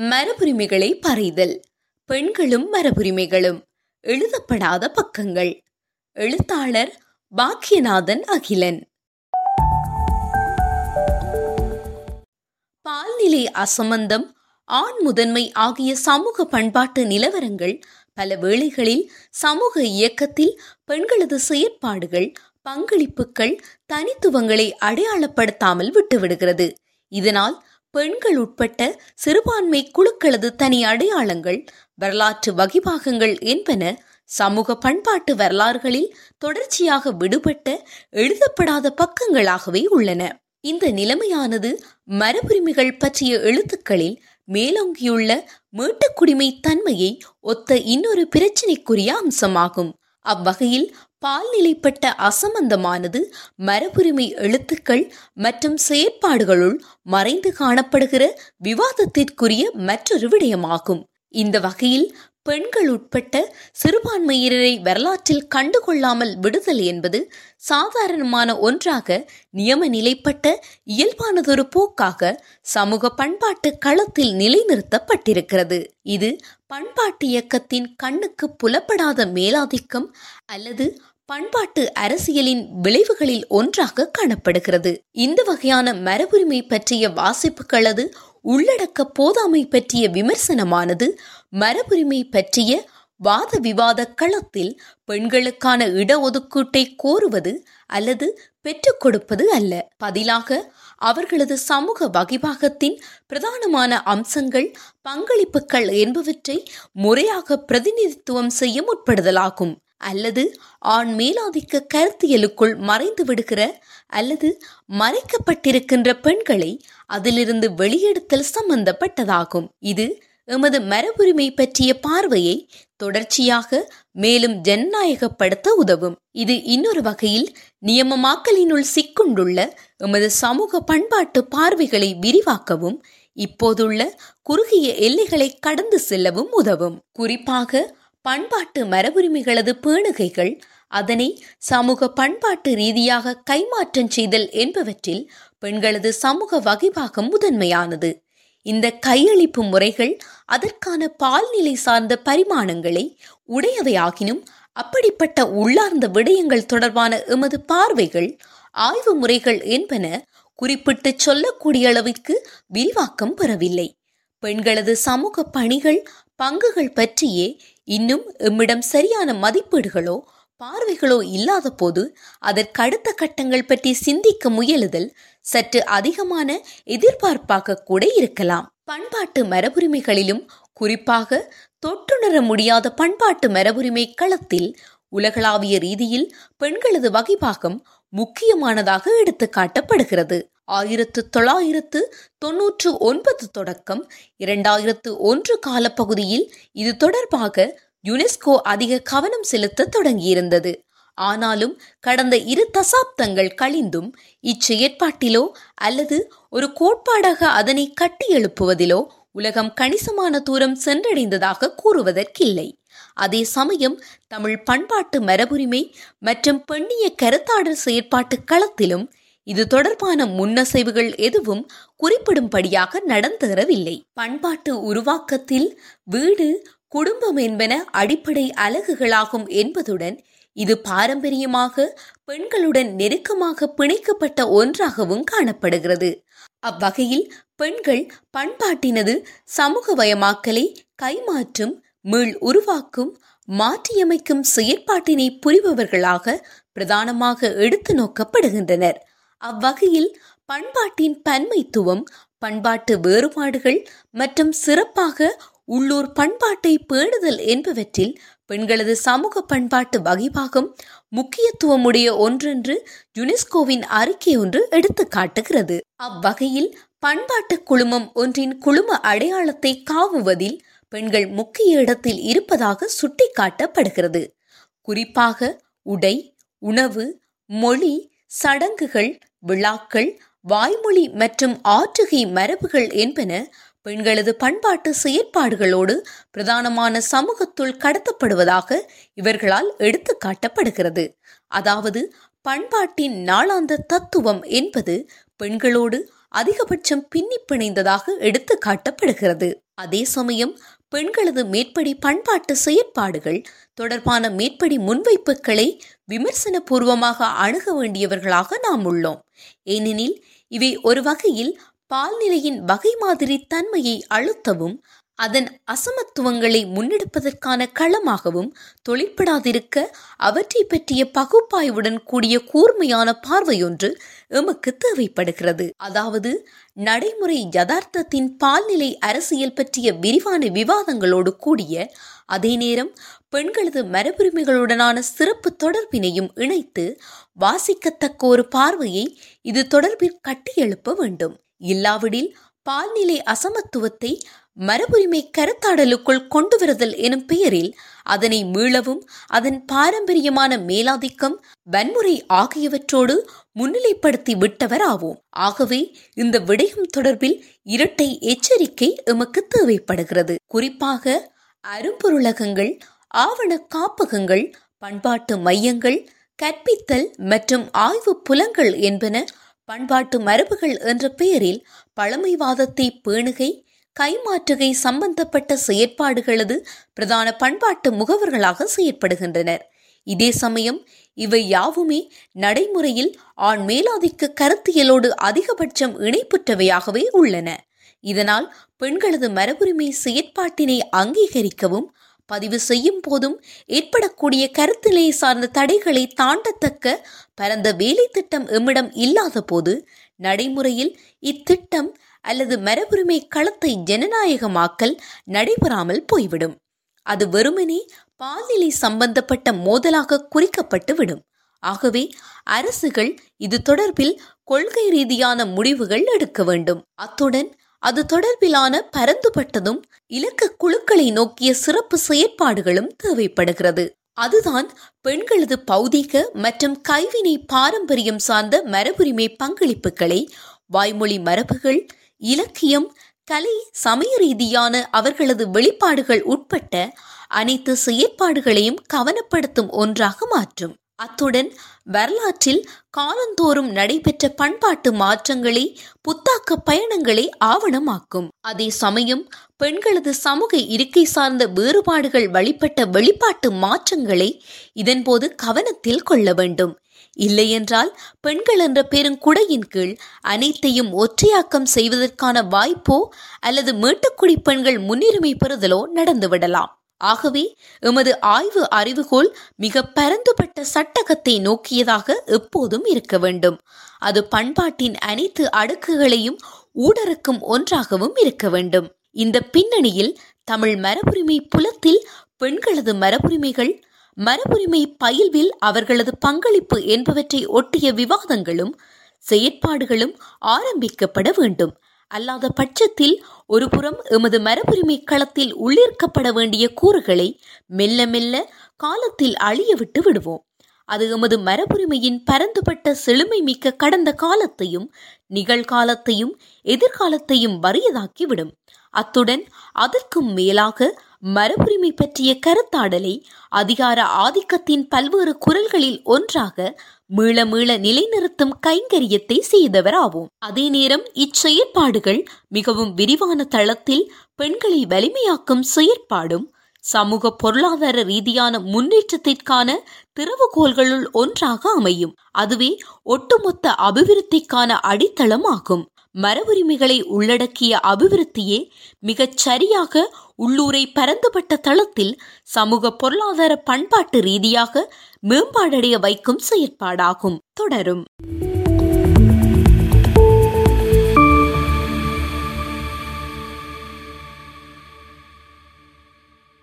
மரபுரிமைகளை பறைதல். பெண்களும் மரபுரிமைகளும். எழுதப்படாத பக்கங்கள். எழுத்தாளர் பாக்கியநாதன் அகிலன். பால்நிலை அசமந்தம் ஆண் முதன்மை ஆகிய சமூக பண்பாட்டு நிலவரங்கள் பல வேளைகளில் சமூக இயக்கத்தில் பெண்களது செயற்பாடுகள் பங்களிப்புகள் தனித்துவங்களை அடையாளப்படுத்தாமல் விட்டுவிடுகிறது. இதனால் பெண்கள் உட்பட்ட சிறுபான்மை குழுக்களது தனி அடையாளங்கள் வரலாற்று வகிபாகங்கள் என்பன சமூக பண்பாட்டு வரலாறுகளில் தொடர்ச்சியாக விடுபட்ட எழுதப்படாத பக்கங்களாகவே உள்ளன. இந்த நிலைமையானது மரபுரிமைகள் பற்றிய எழுத்துக்களில் மேலோங்கியுள்ள மீட்டுக்குடிமை தன்மையை ஒத்த இன்னொரு பிரச்சினைக்குரிய அம்சமாகும். அவ்வகையில் பால்நிலைப்பட்ட அசம்பந்தமானது மரபுரிமை எழுத்துக்கள் மற்றும் செயற்பாடுகளுள் மறைந்து காணப்படுகிற விவாதத்திற்குரிய மற்றொரு விடயமாகும். இந்த வகையில் பெண்கள் உட்பட்ட சிறுபான்மையினரை வரலாற்றில் கண்டுகொள்ளாமல் விடுதல் என்பது சாதாரணமான ஒன்றாக நியம நிலைப்பட்ட இயல்பானதொரு போக்காக சமூக பண்பாட்டு களத்தில் நிலைநிறுத்தப்பட்டிருக்கிறது. இது பண்பாட்டு இயக்கத்தின் கண்ணுக்கு புலப்படாத மேலாதிக்கம் அல்லது பண்பாட்டு அரசியலின் விளைவுகளில் ஒன்றாக காணப்படுகிறது. இந்த வகையான மரபுரிமை பற்றிய வாசிப்புகளது உள்ளடக்க போதாமை பற்றிய விமர்சனமானது மரபுரிமை பற்றிய வாத விவாத களத்தில் பெண்களுக்கான இடஒதுக்கீட்டை கோருவது அல்லது பெற்றுக் கொடுப்பது அல்ல. பதிலாக அவர்களது சமூக வகிபாகத்தின் பிரதானமான அம்சங்கள் பங்களிப்புகள் என்பவற்றை முறையாக பிரதிநிதித்துவம் செய்ய முற்படுதலாகும். அல்லது ஆண் மேலாதிக்க கருத்தியலுக்குள் மறைந்து விடுகிற அல்லது மறைக்கப்பட்டிருக்கின்ற பெண்களை அதிலிருந்து வெளியெடுத்தல் சம்பந்தப்பட்டதாகும். இது எமது மரபுரிமை பற்றிய பார்வையை தொடர்ச்சியாக மேலும் ஜனநாயகப்படுத்த உதவும். இது இன்னொரு வகையில் நியமமாக்கலினுள் சிக்குண்டுள்ள எமது சமூக பண்பாட்டு பார்வைகளை விரிவாக்கவும் இப்போதுள்ள குறுகிய எல்லைகளை கடந்து செல்லவும் உதவும். குறிப்பாக பண்பாட்டு மரபுரிமைகளது பேணுகைகள் அதனை சமூக பண்பாட்டு ரீதியாக கைமாற்றம் செய்தல் என்பவற்றில் பெண்களது சமூக வகைபாகம் முதன்மையானது. இந்த கையளிப்பு முறைகள் அதற்கான பால்நிலை சார்ந்த பரிமாணங்களை உடையவையாகினும் அப்படிப்பட்ட உள்ளார்ந்த விடயங்கள் தொடர்பான எமது பார்வைகள் ஆய்வு முறைகள் என்பன குறிப்பிட்டு சொல்லக்கூடிய அளவிற்கு விரிவாக்கம் பெறவில்லை. பெண்களது சமூக பணிகள் பங்குகள் பற்றியே இன்னும் எம்மிடம் சரியான மதிப்பீடுகளோ பார்வைகளோ இல்லாத போது அதற்கடுத்த கட்டங்கள் பற்றி சிந்திக்க முயலுதல் சற்று அதிகமான எதிர்பார்ப்பாக கூட இருக்கலாம். பண்பாட்டு மரபுரிமைகளிலும் குறிப்பாக தொற்றுணர முடியாத பண்பாட்டு மரபுரிமை களத்தில் உலகளாவிய ரீதியில் பெண்களது வகைப்பாகம் முக்கியமானதாக எடுத்து காட்டப்படுகிறது. ஆயிரத்து தொள்ளாயிரத்து தொன்னூற்று ஒன்பது தொடக்கம். இரண்டாயிரத்து ஒன்று காலப்பகுதியில் இது தொடர்பாக யுனெஸ்கோ அதிக கவனம் செலுத்த தொடங்கியிருந்தது. ஆனாலும் கடந்த இரு தசாப்தங்கள் கழிந்தும் இச்செயற்பாட்டிலோ அல்லது ஒரு கோட்பாடாக அதனை கட்டி எழுப்புவதிலோ உலகம் கணிசமான தூரம் சென்றடைந்ததாக கூறுவதற்கில்லை. அதே சமயம் தமிழ் பண்பாட்டு மரபுரிமை மற்றும் பெண்ணிய கருத்தாடல் செயற்பாட்டு களத்திலும் இது தொடர்பான முன்னசைவுகள் எதுவும் குறிப்பிடும்படியாக நடந்தேறவில்லை. பண்பாட்டு உருவாக்கத்தில் வீடு குடும்பம் என்பன அடிப்படை அலகுகளாகும் என்பதுடன் இது பாரம்பரியமாக பெண்களுடன் நெருக்கமாக பிணைக்கப்பட்ட ஒன்றாகவும் காணப்படுகிறது. அவ்வகையில் பெண்கள் பண்பாட்டினது சமூகவயமாக்கலை கைமாற்றும் மீள் உருவாக்கும் மாற்றியமைக்கும் செயற்பாட்டினை புரிபவர்களாக பிரதானமாக எடுத்து நோக்கப்படுகின்றனர். அவ்வகையில் பண்பாட்டின் பன்மைத்துவம் பண்பாட்டு வேறுபாடுகள் மற்றும் சிறப்பாக உள்ளூர் பண்பாட்டை பேணுதல் என்பவற்றில் பெண்களது சமூக பண்பாட்டு வகைப்பாகம் முக்கியத்துவமுடைய ஒன்றென்று யுனெஸ்கோவின் அறிக்கை ஒன்று எடுத்து காட்டுகிறது. அவ்வகையில் பண்பாட்டு குழுமம் ஒன்றின் குழும அடையாளத்தை காவுவதில் பெண்கள் முக்கிய இடத்தில் இருப்பதாக சுட்டிக்காட்டப்படுகிறது. குறிப்பாக உடை உணவு மொழி சடங்குகள் விழாக்கள் வாய்மொழி மற்றும் ஆற்றுகை மரபுகள் என்பன பெண்களது பண்பாட்டு செயற்பாடுகளோடு பிரதானமான சமூகத்துள் கடத்தப்படுவதாக இவர்களால் எடுத்து காட்டப்படுகிறது. அதாவது பண்பாட்டின் நாளாந்த தத்துவம் என்பது பெண்களோடு அதிகபட்சம் பின்னி பிணைந்ததாக எடுத்து காட்டப்படுகிறது. அதே சமயம் பெண்களது மேற்படி பண்பாட்டு செயற்பாடுகள் தொடர்பான மேற்படி முன்வைப்புகளை விமர்சன பூர்வமாக அணுக வேண்டியவர்களாக நாம் உள்ளோம். ஏனெனில் இவை ஒரு வகையில் பால்நிலையின் வகை மாதிரி தன்மையை அழுத்தவும் அதன் அசமத்துவங்களை முன்னெடுப்பதற்கான களமாகவும் தொழிற்படாதிருக்க அவற்றை பற்றிய பகுப்பாய்வுடன் கூடிய கூர்மையான பார்வையொன்று எமக்கு தேவைப்படுகிறது. அதாவது நடைமுறை யதார்த்தத்தின் பால்நிலை அரசியல் பற்றிய விரிவான விவாதங்களோடு கூடிய அதே நேரம் பெண்களது மரபுரிமைகளுடனான சிறப்பு தொடர்பினையும் இணைத்து வாசிக்கத்தக்க ஒரு பார்வையை இது தொடர்பில் கட்டியெழுப்ப வேண்டும். இல்லாவிடில் பால்நிலை அசமத்துவத்தை மரபுரிமை கருத்தாடலுக்குள் கொண்டு வருதல் எனும் பெயரில் அதனை மீளவும் அதன் பாரம்பரியமான மேலாதிக்கம் வன்முறை ஆகியவற்றோடு முன்னிலைப்படுத்தி விட்டவர் ஆவோம் ஆகவே இந்த விடயம் தொடர்பில் இரட்டை எச்சரிக்கை எமக்கு தேவைப்படுகிறது. குறிப்பாக அரும்பொருளகங்கள் ஆவண காப்பகங்கள் பண்பாட்டு மையங்கள் கற்பித்தல் மற்றும் ஆய்வு புலங்கள் என்பன பண்பாட்டு மரபுகள் என்ற பெயரில் பழமைவாதத்தை பேணுகை கைமாற்றுகை சம்பந்தப்பட்ட செயற்பாடுகளது பிரதான பண்பாட்டு முகவர்களாக செயற்படுகின்றனர். இதே சமயம் இவை யாவுமே நடைமுறையில் ஆண் மேலாதிக்க கருத்தியலோடு அதிகபட்சம் இணைப்புற்றவையாகவே உள்ளன. இதனால் பெண்களது மரபுரிமை செயற்பாட்டினை அங்கீகரிக்கவும் பதிவு செய்யும் போதும் ஏற்படக்கூடிய கருத்திலே சார்ந்த தடைகளை தாண்டத்தக்க பரந்த வேலை திட்டம் எம்மிடம் இல்லாத போது நடைமுறையில் இத்திட்டம் அல்லது மரபுரிமை களத்தை ஜனநாயகமாக்கல் நடைபெறாமல் போய்விடும். அது வெறுமனே பாலிலை சம்பந்தப்பட்ட மோதலாக குறிக்கப்பட்டு விடும் ஆகவே அரசுகள் இது தொடர்பில் கொள்கை ரீதியான முடிவுகள் எடுக்க வேண்டும். அத்துடன் அது தொடர்பிலான பரந்துபட்டதும் இலக்க குழுக்களை நோக்கிய சிறப்பு செயற்பாடுகளும் தேவைப்படுகிறது. அதுதான் பெண்களது பௌதீக மற்றும் கைவினை பாரம்பரியம் சார்ந்த மரபுரிமை பங்களிப்புகளை வாய்மொழி மரபுகள் இலக்கியம் கலை சமய ரீதியான அவர்களது வெளிப்பாடுகள் உட்பட்ட அனைத்து செயற்பாடுகளையும் கவனப்படுத்தும் ஒன்றாக மாற்றும். அத்துடன் வரலாற்றில் காலந்தோறும் நடைபெற்ற பண்பாட்டு மாற்றங்களை புத்தாக்க பயணங்களை ஆவணமாக்கும். அதே சமயம் பெண்களது சமூக இருக்கை சார்ந்த வேறுபாடுகள் வழிபட்ட வெளிப்பாட்டு மாற்றங்களை இதன்போது கவனத்தில் கொள்ள வேண்டும். இல்லையென்றால் பெண்கள் என்ற பெருங்குடையின் கீழ் அனைத்தையும் ஒற்றையாக்கம் செய்வதற்கான வாய்ப்போ அல்லது மேட்டுக்குடி பெண்கள் முன்னுரிமை பெறுதலோ நடந்துவிடலாம். ஆகவே எமது ஆய்வு அறிவுகோள் மிக பரந்துபட்ட சட்டகத்தை நோக்கியதாக எப்போதும் இருக்க வேண்டும். அது பண்பாட்டின் அனைத்து அடுக்குகளையும் ஊடறுக்கும் ஒன்றாகவும் இருக்க வேண்டும். இந்த பின்னணியில் தமிழ் மரபுரிமை புலத்தில் பெண்களது மரபுரிமைகள் மரபுரிமை பயில்வில் அவர்களது பங்களிப்பு என்பவற்றை ஒட்டிய விவாதங்களும் செயற்பாடுகளும் ஆரம்பிக்கப்பட வேண்டும். அல்லாத பட்சத்தில் ஒருபுறம் எமது மரபுரிமை களத்தில் உள்ளிருக்கப்பட வேண்டிய கூறுகளை மெல்ல மெல்ல காலத்தில் அழியவிட்டு விடுவோம். அது எமது மரபுரிமையின் பரந்துபட்ட செழுமை மிக்க கடந்த காலத்தையும் நிகழ்காலத்தையும் எதிர்காலத்தையும் வறியதாக்கிவிடும். அத்துடன் அதற்கும் மேலாக மரபுரிமை பற்றிய கருத்தாடலை அதிகார ஆதிக்கத்தின் பல்வேறு குரல்களில் ஒன்றாக மீள மீள நிலைநிறுத்தும் கைங்கரியத்தை செய்தவராவோம். அதே நேரம் இச்செயற்பாடுகள் மிகவும் விரிவான தளத்தில் பெண்களை வலிமையாக்கும் செயற்பாடும் சமூக பொருளாதார ரீதியான முன்னேற்றத்திற்கான திறவுகோள்களுள் ஒன்றாக அமையும். அதுவே ஒட்டுமொத்த அபிவிருத்திக்கான அடித்தளம் ஆகும் மரபுரிமைகளை உள்ளடக்கிய அபிவிருத்தியே மிகச் சரியாக உள்ளூரை பரந்துபட்ட தளத்தில் சமூக பொருளாதார பண்பாட்டு ரீதியாக மேம்பாடடைய வைக்கும் செயற்பாடாகும். தொடரும்.